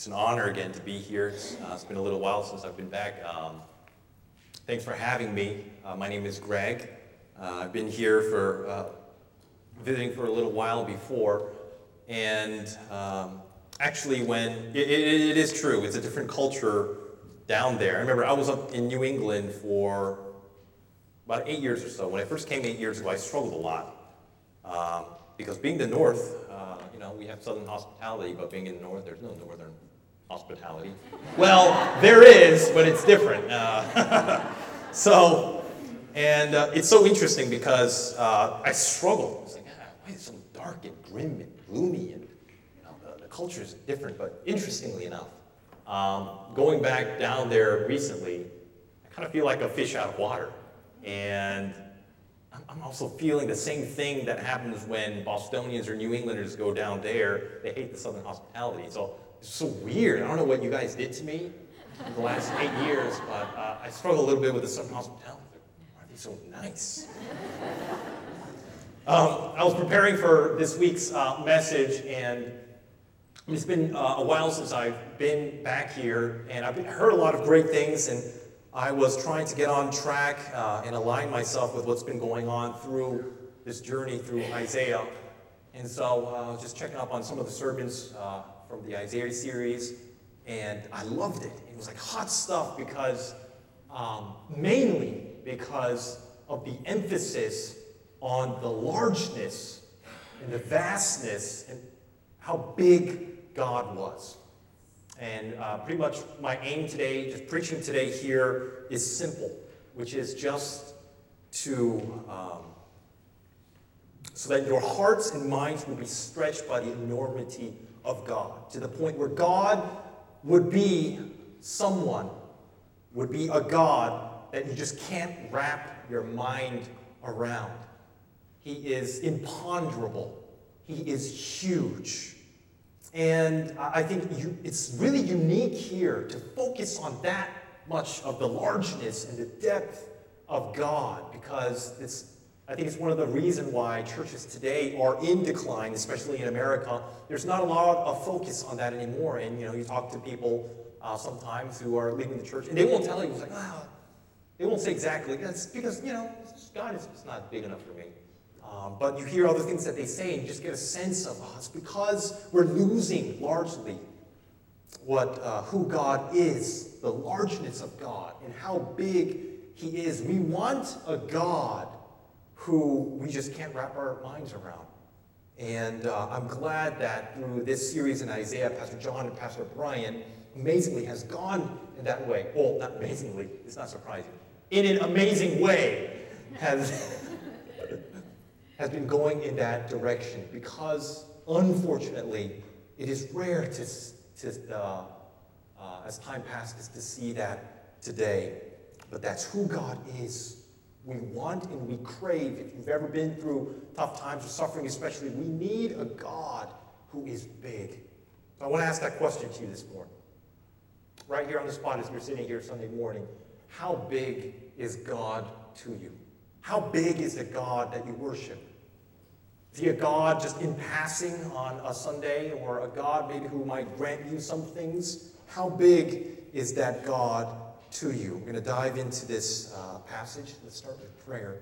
it's an honor again to be here. It's, uh, it's been a little while since I've been back. Um, thanks for having me. Uh, my name is Greg. Uh, I've been here for uh, visiting for a little while before, and um, actually, when it, it, it is true, it's a different culture down there. I remember I was up in New England for about eight years or so. When I first came eight years ago, I struggled a lot um, because being the North, uh, you know, we have Southern hospitality, but being in the North, there's no Northern hospitality. Well, there is, but it's different. Uh, so, and uh, it's so interesting because uh, I struggled. I was like, ah, why is it so dark and grim and gloomy? And you know, the, the culture is different. But interestingly enough, um, going back down there recently, I kind of feel like a fish out of water. And I'm also feeling the same thing that happens when Bostonians or New Englanders go down there. They hate the Southern hospitality. So it's so weird. I don't know what you guys did to me in the last eight years, but uh, I struggle a little bit with the Southern hospitality. Why are they so nice? Um, I was preparing for this week's uh, message, and it's been uh, a while since I've been back here, and I've heard a lot of great things, and I was trying to get on track uh, and align myself with what's been going on through this journey through Isaiah. And so uh, I was just checking up on some of the sermons uh, from the Isaiah series, and I loved it. It was like hot stuff because, um, mainly because of the emphasis on the largeness and the vastness and how big God was. And uh, pretty much my aim today, just preaching today here, is simple, which is just to, um, so that your hearts and minds will be stretched by the enormity of God, to the point where God would be someone, would be a God that you just can't wrap your mind around. He is imponderable, He is huge. And I think you, it's really unique here to focus on that much of the largeness and the depth of God because it's I think it's one of the reasons why churches today are in decline, especially in America. There's not a lot of focus on that anymore. And you know, you talk to people uh, sometimes who are leaving the church, and they won't tell you. It's like, ah, they won't say exactly. That's because you know, God is just not big enough for me. Um, but you hear other things that they say, and you just get a sense of us oh, because we're losing largely what uh, who God is, the largeness of God, and how big He is. We want a God who we just can't wrap our minds around. And uh, I'm glad that through this series in Isaiah, Pastor John and Pastor Brian amazingly has gone in that way. Well, not amazingly, it's not surprising. In an amazing way, has, has been going in that direction because, unfortunately, it is rare to, to uh, uh, as time passes, to see that today. But that's who God is we want and we crave. If you've ever been through tough times or suffering, especially, we need a God who is big. So I want to ask that question to you this morning. Right here on the spot as you're sitting here Sunday morning, how big is God to you? How big is the God that you worship? Is he a God just in passing on a Sunday or a God maybe who might grant you some things? How big is that God to you. We're going to dive into this uh, passage. Let's start with prayer.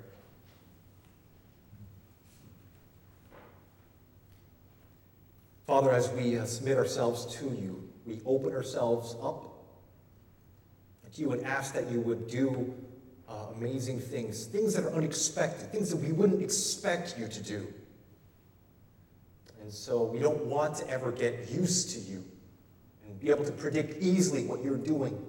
Father, as we uh, submit ourselves to you, we open ourselves up to you and ask that you would do uh, amazing things, things that are unexpected, things that we wouldn't expect you to do. And so we don't want to ever get used to you and be able to predict easily what you're doing.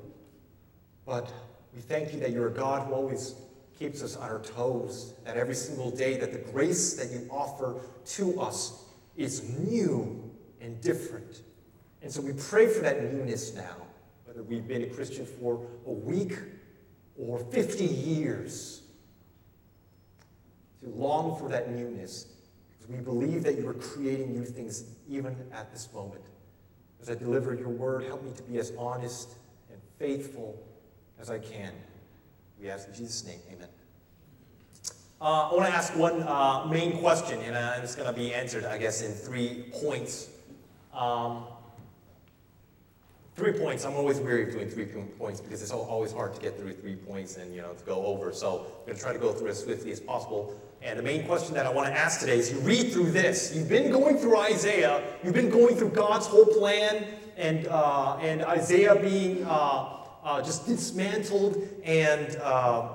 But we thank you that you're a God who always keeps us on our toes, that every single day that the grace that you offer to us is new and different. And so we pray for that newness now, whether we've been a Christian for a week or 50 years, to long for that newness, because we believe that you are creating new things even at this moment. As I deliver your word, help me to be as honest and faithful as I can. We ask in Jesus' name, amen. Uh, I want to ask one uh, main question, and uh, it's going to be answered, I guess, in three points. Um, three points. I'm always weary of doing three points because it's always hard to get through three points and you know to go over. So I'm going to try to go through as swiftly as possible. And the main question that I want to ask today is: You read through this. You've been going through Isaiah. You've been going through God's whole plan, and uh, and Isaiah being uh, just dismantled and uh,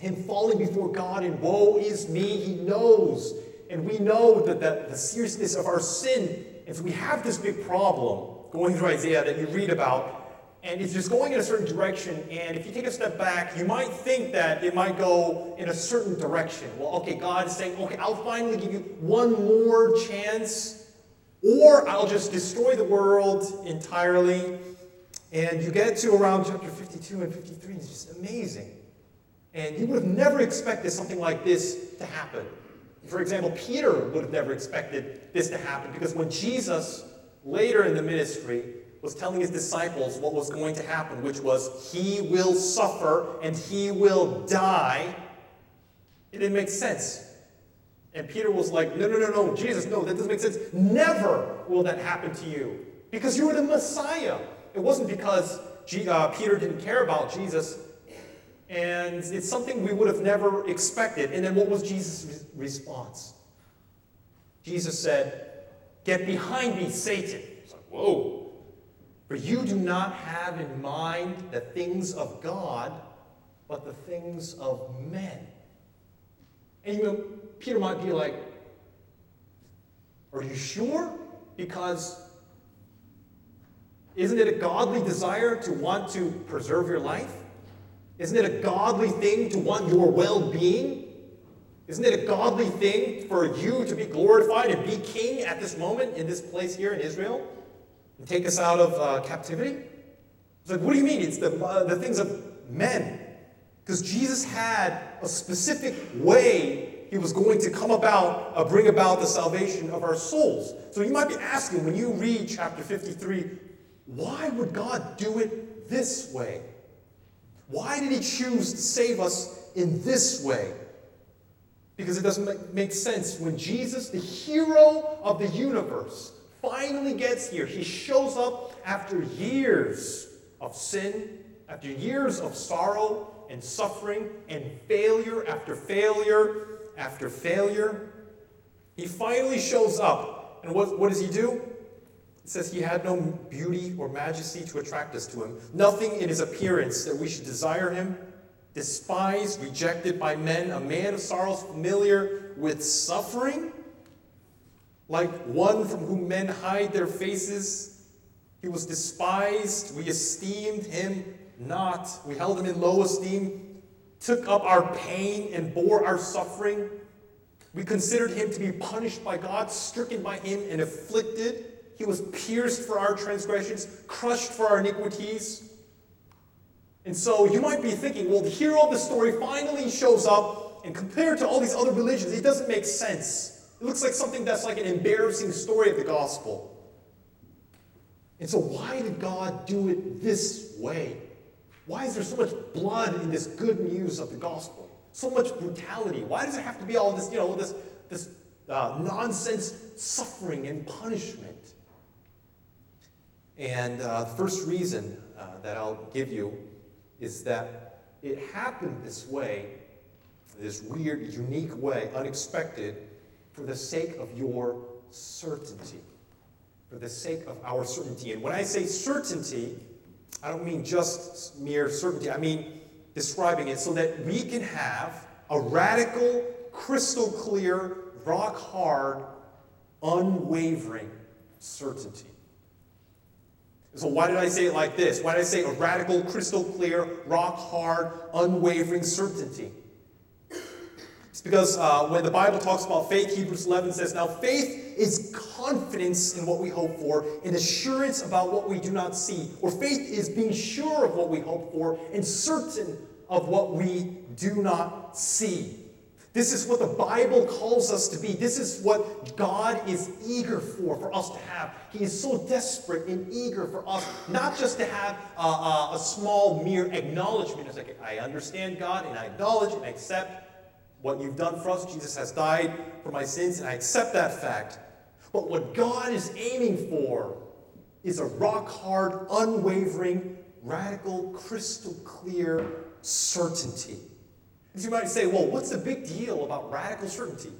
him falling before God and woe is me. He knows, and we know that the, the seriousness of our sin. if we have this big problem going through Isaiah that you read about, and it's just going in a certain direction. And if you take a step back, you might think that it might go in a certain direction. Well, okay, God is saying, okay, I'll finally give you one more chance, or I'll just destroy the world entirely. And you get to around chapter 52 and 53, it's just amazing. And you would have never expected something like this to happen. For example, Peter would have never expected this to happen because when Jesus later in the ministry was telling his disciples what was going to happen, which was he will suffer and he will die. It didn't make sense. And Peter was like, No, no, no, no, Jesus, no, that doesn't make sense. Never will that happen to you because you are the Messiah. It wasn't because G- uh, Peter didn't care about Jesus, and it's something we would have never expected. And then what was Jesus' response? Jesus said, Get behind me, Satan. It's like, whoa. For you do not have in mind the things of God, but the things of men. And you know, Peter might be like, Are you sure? Because isn't it a godly desire to want to preserve your life? Isn't it a godly thing to want your well being? Isn't it a godly thing for you to be glorified and be king at this moment in this place here in Israel and take us out of uh, captivity? It's like, what do you mean? It's the, uh, the things of men. Because Jesus had a specific way he was going to come about, uh, bring about the salvation of our souls. So you might be asking when you read chapter 53, why would God do it this way? Why did he choose to save us in this way? Because it doesn't make sense. When Jesus, the hero of the universe, finally gets here, he shows up after years of sin, after years of sorrow and suffering and failure after failure after failure. He finally shows up. And what, what does he do? It says he had no beauty or majesty to attract us to him, nothing in his appearance that we should desire him despised, rejected by men, a man of sorrows, familiar with suffering, like one from whom men hide their faces. He was despised. We esteemed him not. We held him in low esteem, took up our pain, and bore our suffering. We considered him to be punished by God, stricken by him, and afflicted. He was pierced for our transgressions, crushed for our iniquities. And so you might be thinking, well, the hero of the story finally shows up, and compared to all these other religions, it doesn't make sense. It looks like something that's like an embarrassing story of the gospel. And so, why did God do it this way? Why is there so much blood in this good news of the gospel? So much brutality. Why does it have to be all this, you know, this, this uh, nonsense suffering and punishment? And uh, the first reason uh, that I'll give you is that it happened this way, this weird, unique way, unexpected, for the sake of your certainty. For the sake of our certainty. And when I say certainty, I don't mean just mere certainty, I mean describing it so that we can have a radical, crystal clear, rock hard, unwavering certainty. So, why did I say it like this? Why did I say a radical, crystal clear, rock hard, unwavering certainty? It's because uh, when the Bible talks about faith, Hebrews 11 says, Now faith is confidence in what we hope for, and assurance about what we do not see. Or faith is being sure of what we hope for and certain of what we do not see. This is what the Bible calls us to be. This is what God is eager for, for us to have. He is so desperate and eager for us not just to have a, a, a small, mere acknowledgement. It's like, I understand God and I acknowledge and accept what you've done for us. Jesus has died for my sins and I accept that fact. But what God is aiming for is a rock hard, unwavering, radical, crystal clear certainty. You might say, well, what's the big deal about radical certainty?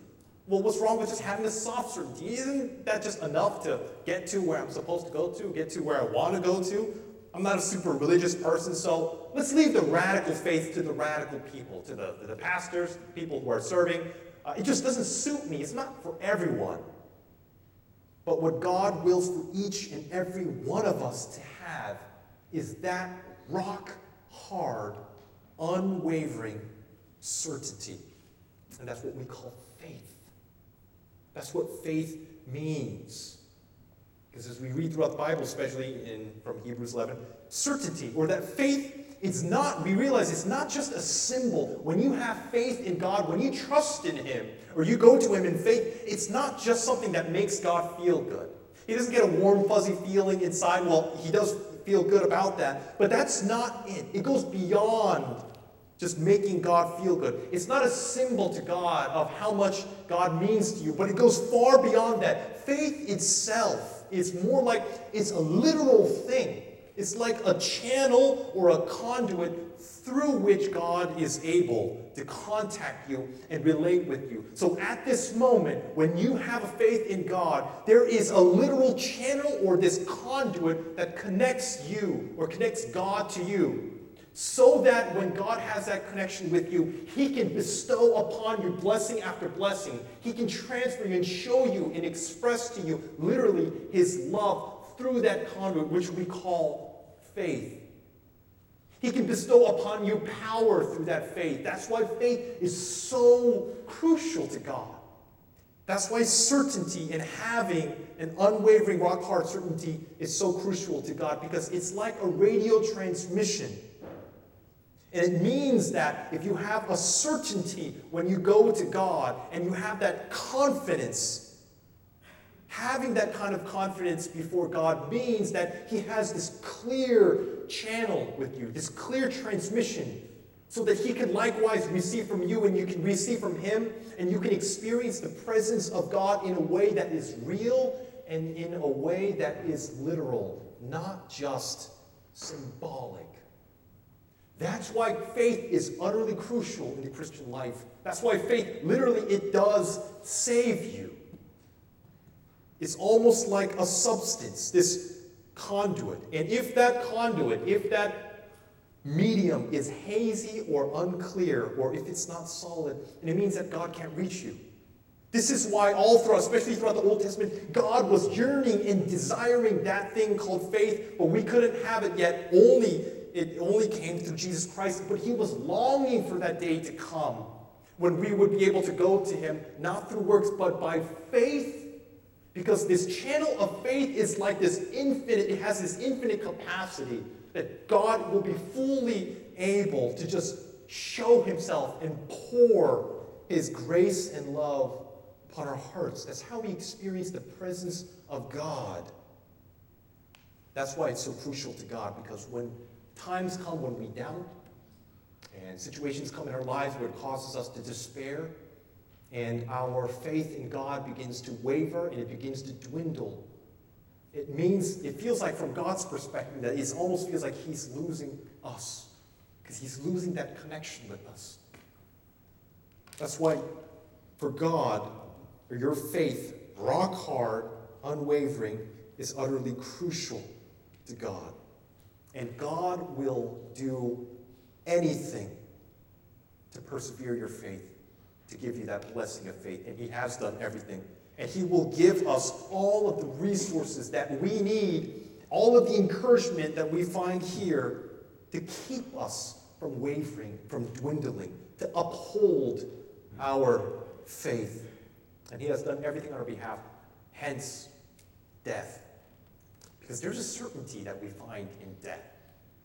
Well, what's wrong with just having a soft certainty? Isn't that just enough to get to where I'm supposed to go to, get to where I want to go to? I'm not a super religious person, so let's leave the radical faith to the radical people, to the, the, the pastors, people who are serving. Uh, it just doesn't suit me. It's not for everyone. But what God wills for each and every one of us to have is that rock hard, unwavering certainty. And that's what we call faith. That's what faith means. Because as we read throughout the Bible, especially in, from Hebrews 11, certainty, or that faith is not, we realize it's not just a symbol. When you have faith in God, when you trust in Him, or you go to Him in faith, it's not just something that makes God feel good. He doesn't get a warm, fuzzy feeling inside. Well, He does feel good about that, but that's not it. It goes beyond just making God feel good. It's not a symbol to God of how much God means to you, but it goes far beyond that. Faith itself is more like it's a literal thing. It's like a channel or a conduit through which God is able to contact you and relate with you. So at this moment, when you have a faith in God, there is a literal channel or this conduit that connects you or connects God to you so that when God has that connection with you, He can bestow upon you blessing after blessing. He can transfer you and show you and express to you literally His love through that conduit, which we call faith. He can bestow upon you power through that faith. That's why faith is so crucial to God. That's why certainty and having an unwavering rock hard certainty is so crucial to God because it's like a radio transmission and it means that if you have a certainty when you go to God and you have that confidence, having that kind of confidence before God means that He has this clear channel with you, this clear transmission, so that He can likewise receive from you and you can receive from Him, and you can experience the presence of God in a way that is real and in a way that is literal, not just symbolic. That's why faith is utterly crucial in the Christian life. That's why faith, literally, it does save you. It's almost like a substance, this conduit. And if that conduit, if that medium is hazy or unclear, or if it's not solid, and it means that God can't reach you. This is why all throughout, especially throughout the Old Testament, God was yearning and desiring that thing called faith, but we couldn't have it yet only it only came through Jesus Christ, but he was longing for that day to come when we would be able to go to him, not through works, but by faith. Because this channel of faith is like this infinite, it has this infinite capacity that God will be fully able to just show himself and pour his grace and love upon our hearts. That's how we experience the presence of God. That's why it's so crucial to God, because when Times come when we doubt, and situations come in our lives where it causes us to despair, and our faith in God begins to waver and it begins to dwindle. It means, it feels like from God's perspective that it almost feels like He's losing us because He's losing that connection with us. That's why, for God, your faith, rock hard, unwavering, is utterly crucial to God. And God will do anything to persevere your faith, to give you that blessing of faith. And He has done everything. And He will give us all of the resources that we need, all of the encouragement that we find here to keep us from wavering, from dwindling, to uphold our faith. And He has done everything on our behalf, hence death. Because there's a certainty that we find in death.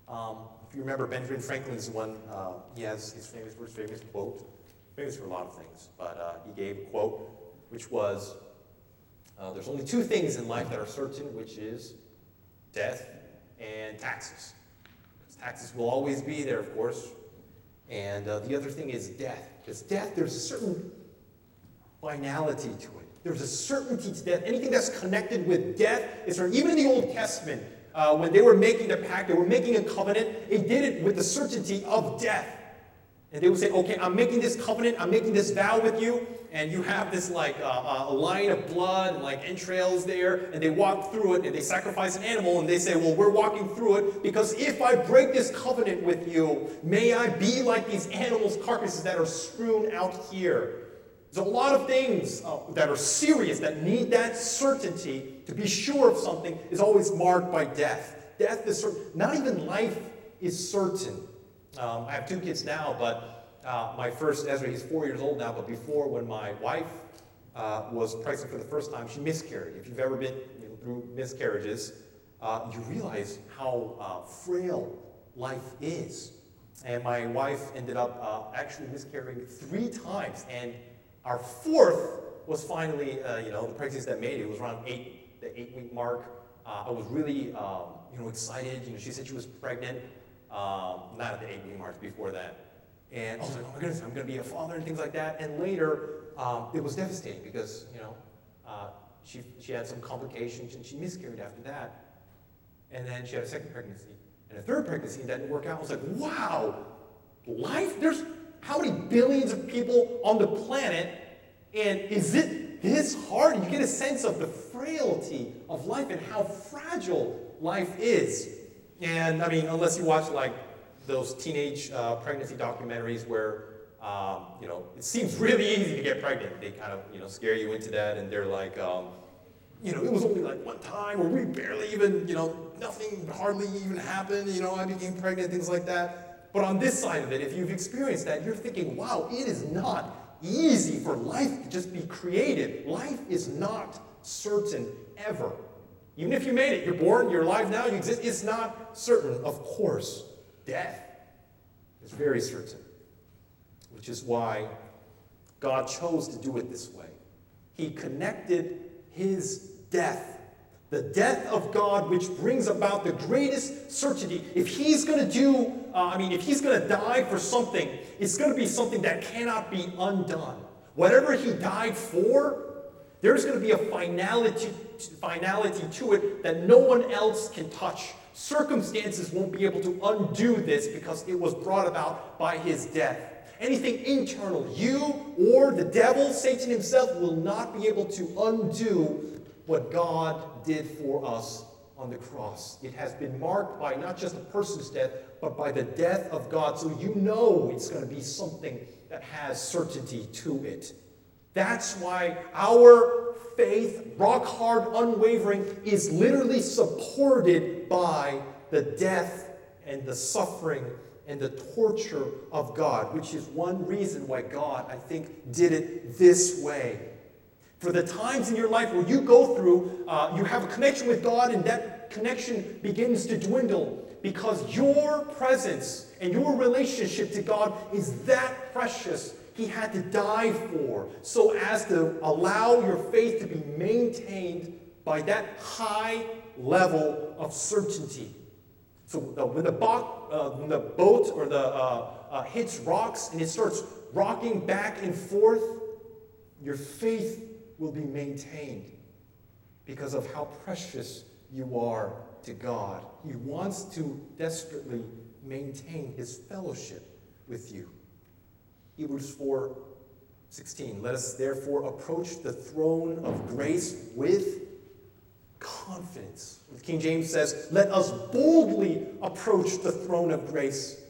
Um, if you remember, Benjamin Franklin's one, uh, he has his famous, first famous quote, famous for a lot of things, but uh, he gave a quote which was, uh, there's only two things in life that are certain, which is death and taxes. Because taxes will always be there, of course. And uh, the other thing is death. Because death, there's a certain finality to it. There's a certainty to death. Anything that's connected with death is certain. Even in the Old Testament, uh, when they were making the pact, they were making a covenant, they did it with the certainty of death. And they would say, okay, I'm making this covenant, I'm making this vow with you, and you have this like uh, uh, a line of blood and like entrails there, and they walk through it, and they sacrifice an animal, and they say, well, we're walking through it because if I break this covenant with you, may I be like these animals' carcasses that are strewn out here. There's a lot of things uh, that are serious that need that certainty to be sure of something is always marked by death. Death is certain. Not even life is certain. Um, I have two kids now, but uh, my first, Ezra, he's four years old now, but before, when my wife uh, was pregnant for the first time, she miscarried. If you've ever been you know, through miscarriages, uh, you realize how uh, frail life is. And my wife ended up uh, actually miscarrying three times, and our fourth was finally, uh, you know, the pregnancy that made it. Was around eight, the eight-week mark. I was really, um, you know, excited. You know, she said she was pregnant. Um, not at the eight week mark before that. And I was like, oh my goodness, I'm going to be a father and things like that. And later, um, it was devastating because, you know, uh, she, she had some complications and she miscarried after that. And then she had a second pregnancy and a third pregnancy that didn't work out. I was like, wow, life? There's how many billions of people on the planet? And is it this hard? You get a sense of the frailty of life and how fragile life is. And I mean, unless you watch like those teenage uh, pregnancy documentaries where, um, you know, it seems really easy to get pregnant. They kind of, you know, scare you into that and they're like, um, you know, it was only like one time where we barely even, you know, nothing hardly even happened, you know, I became pregnant, things like that. But on this side of it, if you've experienced that, you're thinking, wow, it is not easy for life to just be created. Life is not certain ever. Even if you made it, you're born, you're alive now, you exist, it's not certain. Of course, death is very certain, which is why God chose to do it this way. He connected his death, the death of God, which brings about the greatest certainty. If he's going to do, uh, I mean, if he's going to die for something, it's going to be something that cannot be undone. Whatever he died for, there's going to be a finality, finality to it that no one else can touch. Circumstances won't be able to undo this because it was brought about by his death. Anything internal, you or the devil, Satan himself, will not be able to undo what God did for us on the cross. It has been marked by not just a person's death, but by the death of God. So you know it's going to be something that has certainty to it. That's why our faith, rock hard, unwavering, is literally supported by the death and the suffering and the torture of God, which is one reason why God, I think, did it this way. For the times in your life where you go through, uh, you have a connection with God, and that connection begins to dwindle because your presence and your relationship to God is that precious he had to die for so as to allow your faith to be maintained by that high level of certainty. So uh, when, the bo- uh, when the boat or the uh, uh, hits rocks and it starts rocking back and forth, your faith will be maintained because of how precious you are to God. He wants to desperately maintain his fellowship with you. Hebrews 4 16. Let us therefore approach the throne of grace with confidence. King James says, Let us boldly approach the throne of grace.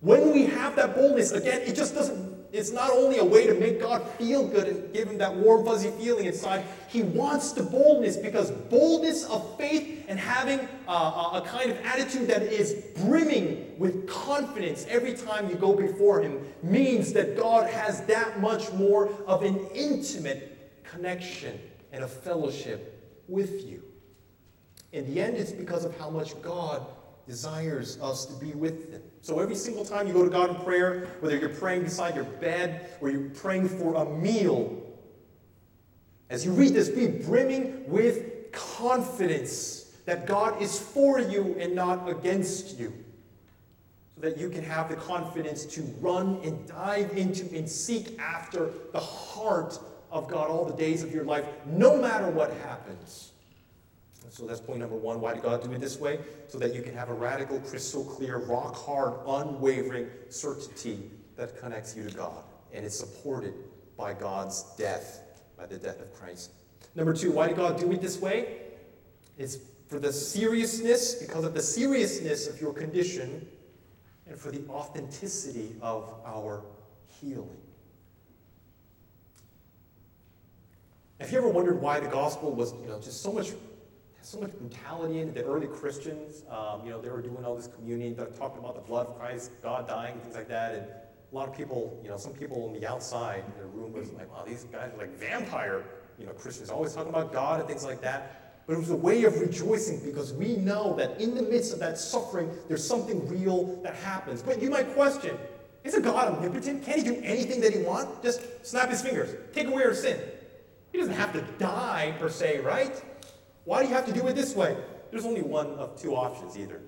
When we have that boldness, again, it just doesn't it's not only a way to make God feel good and give him that warm, fuzzy feeling inside. He wants the boldness because boldness of faith and having uh, a kind of attitude that is brimming with confidence every time you go before him means that God has that much more of an intimate connection and a fellowship with you. In the end, it's because of how much God desires us to be with Him. So every single time you go to God in prayer, whether you're praying beside your bed or you're praying for a meal, as you read this, be brimming with confidence that God is for you and not against you. So that you can have the confidence to run and dive into and seek after the heart of God all the days of your life, no matter what happens. So that's point number one. Why did God do it this way? So that you can have a radical, crystal clear, rock hard, unwavering certainty that connects you to God. And it's supported by God's death, by the death of Christ. Number two, why did God do it this way? It's for the seriousness, because of the seriousness of your condition, and for the authenticity of our healing. Have you ever wondered why the gospel was, you know, just so much, so much brutality in? The early Christians, um, you know, they were doing all this communion, they're talking about the blood of Christ, God dying, things like that. And a lot of people, you know, some people on the outside in the room was like, wow, these guys are like vampire, you know, Christians, always talking about God and things like that. But it was a way of rejoicing because we know that in the midst of that suffering, there's something real that happens. But you might question, isn't God omnipotent? Can't he do anything that he wants? Just snap his fingers, take away our sin. He doesn't have to die per se, right? Why do you have to do it this way? There's only one of two options either.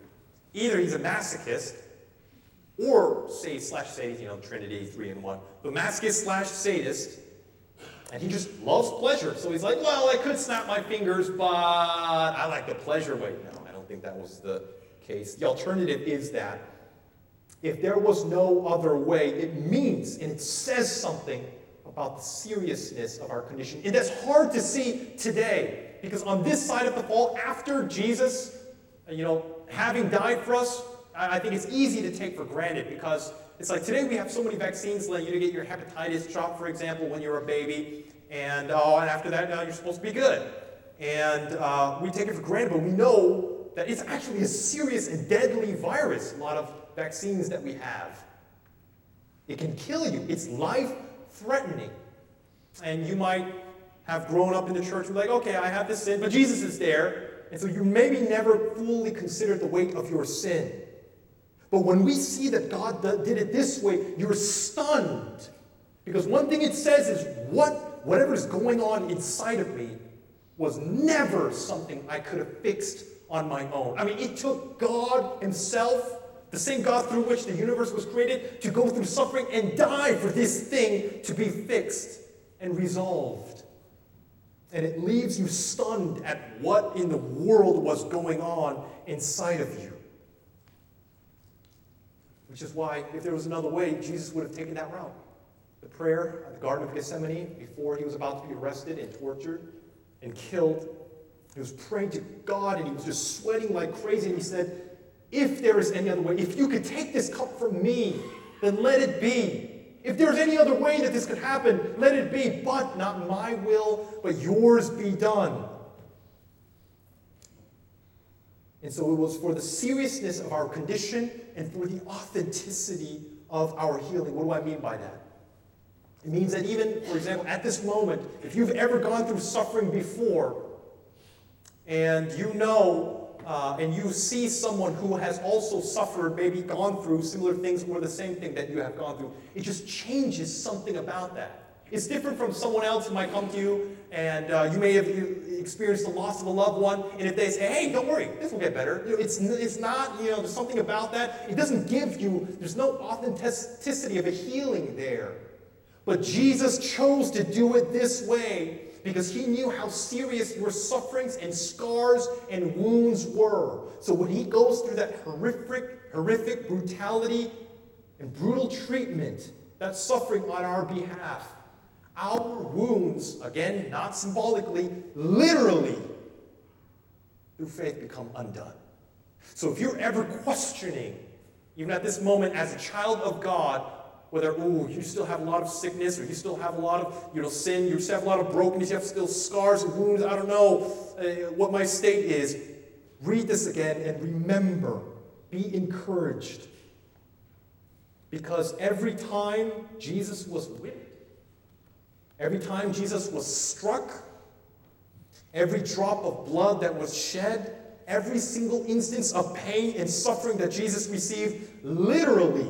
Either he's a masochist, or say slash sadist, you know, Trinity, three and one. But masochist slash sadist and he just loves pleasure. So he's like, well, I could snap my fingers, but I like the pleasure way. No, I don't think that was the case. The alternative is that if there was no other way, it means and it says something about the seriousness of our condition. And that's hard to see today because on this side of the fall, after Jesus, you know, having died for us, I think it's easy to take for granted because it's like today we have so many vaccines letting you to get your hepatitis shot, for example, when you're a baby, and oh, and after that now you're supposed to be good. And uh, we take it for granted, but we know that it's actually a serious and deadly virus. A lot of vaccines that we have, it can kill you. It's life-threatening, and you might have grown up in the church and like, okay, I have this sin, but Jesus is there, and so you maybe never fully considered the weight of your sin. But when we see that God did it this way, you're stunned. Because one thing it says is what whatever is going on inside of me was never something I could have fixed on my own. I mean, it took God Himself, the same God through which the universe was created, to go through suffering and die for this thing to be fixed and resolved. And it leaves you stunned at what in the world was going on inside of you. Which is why, if there was another way, Jesus would have taken that route. The prayer at the Garden of Gethsemane before he was about to be arrested and tortured and killed. He was praying to God and he was just sweating like crazy. And he said, If there is any other way, if you could take this cup from me, then let it be. If there's any other way that this could happen, let it be. But not my will, but yours be done. And so it was for the seriousness of our condition and for the authenticity of our healing. What do I mean by that? It means that even, for example, at this moment, if you've ever gone through suffering before, and you know uh, and you see someone who has also suffered, maybe gone through similar things or the same thing that you have gone through, it just changes something about that. It's different from someone else who might come to you and uh, you may have experienced the loss of a loved one, and if they say, hey, don't worry, this will get better, it's, it's not, you know, there's something about that. It doesn't give you, there's no authenticity of a healing there. But Jesus chose to do it this way because he knew how serious your sufferings and scars and wounds were. So when he goes through that horrific, horrific brutality and brutal treatment, that suffering on our behalf, our wounds, again, not symbolically, literally, through faith become undone. So if you're ever questioning, even at this moment as a child of God, whether, ooh, you still have a lot of sickness or you still have a lot of, you know, sin, you still have a lot of brokenness, you have still scars and wounds, I don't know uh, what my state is, read this again and remember, be encouraged. Because every time Jesus was whipped, Every time Jesus was struck, every drop of blood that was shed, every single instance of pain and suffering that Jesus received, literally,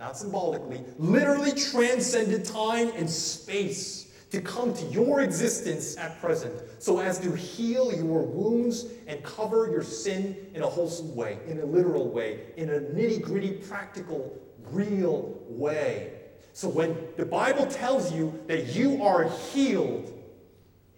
not symbolically, literally transcended time and space to come to your existence at present so as to heal your wounds and cover your sin in a wholesome way, in a literal way, in a nitty gritty, practical, real way. So when the Bible tells you that you are healed,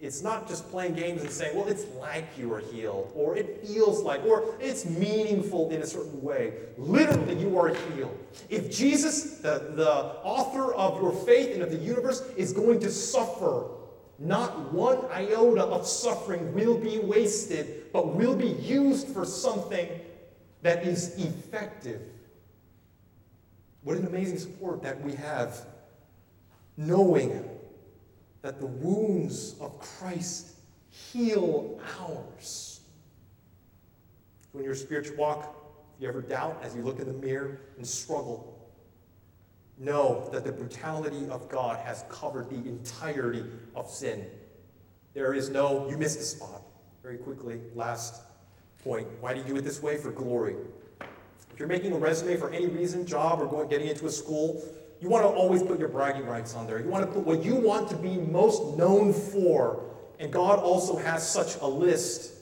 it's not just playing games and saying, well, it's like you are healed, or it feels like, or it's meaningful in a certain way. Literally, you are healed. If Jesus, the, the author of your faith and of the universe, is going to suffer, not one iota of suffering will be wasted, but will be used for something that is effective. What an amazing support that we have, knowing that the wounds of Christ heal ours. When your spiritual walk, if you ever doubt as you look in the mirror and struggle, know that the brutality of God has covered the entirety of sin. There is no, you missed the spot. Very quickly, last point. Why do you do it this way? For glory. If you're making a resume for any reason, job or going, getting into a school, you want to always put your bragging rights on there. You want to put what you want to be most known for. And God also has such a list.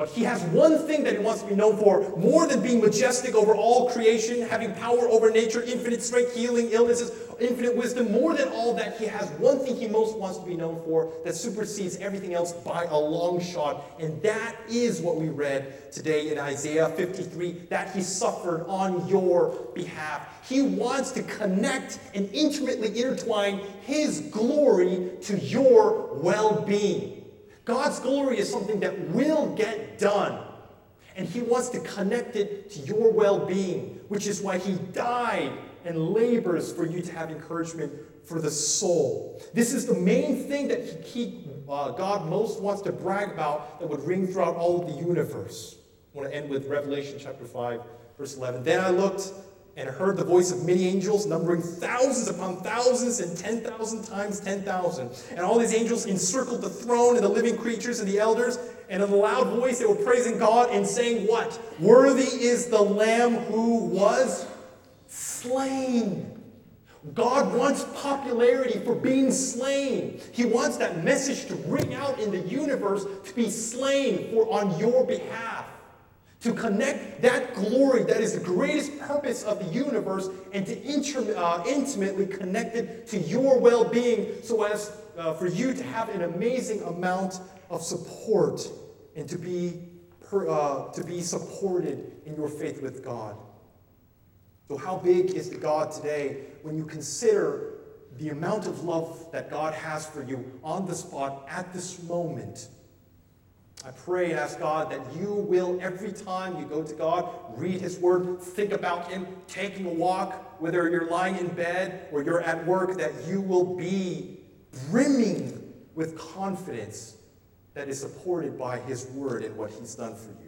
But He has one thing that He wants to be known for more than being majestic over all creation, having power over nature, infinite strength, healing illnesses, infinite wisdom. More than all that, He has one thing He most wants to be known for that supersedes everything else by a long shot. And that is what we read today in Isaiah 53 that He suffered on your behalf. He wants to connect and intimately intertwine His glory to your well being. God's glory is something that will get done. And He wants to connect it to your well being, which is why He died and labors for you to have encouragement for the soul. This is the main thing that he, he, uh, God most wants to brag about that would ring throughout all of the universe. I want to end with Revelation chapter 5, verse 11. Then I looked and heard the voice of many angels, numbering thousands upon thousands and 10,000 times 10,000. And all these angels encircled the throne and the living creatures and the elders. And in a loud voice, they were praising God and saying, What? Worthy is the Lamb who was slain. God wants popularity for being slain. He wants that message to ring out in the universe to be slain for on your behalf to connect that glory that is the greatest purpose of the universe and to uh, intimately connect it to your well being so as uh, for you to have an amazing amount of support and to be, per, uh, to be supported in your faith with God. So, how big is the God today when you consider the amount of love that God has for you on the spot at this moment? I pray and ask God that you will, every time you go to God, read His Word, think about Him, taking a walk, whether you're lying in bed or you're at work, that you will be brimming with confidence that is supported by His Word and what He's done for you.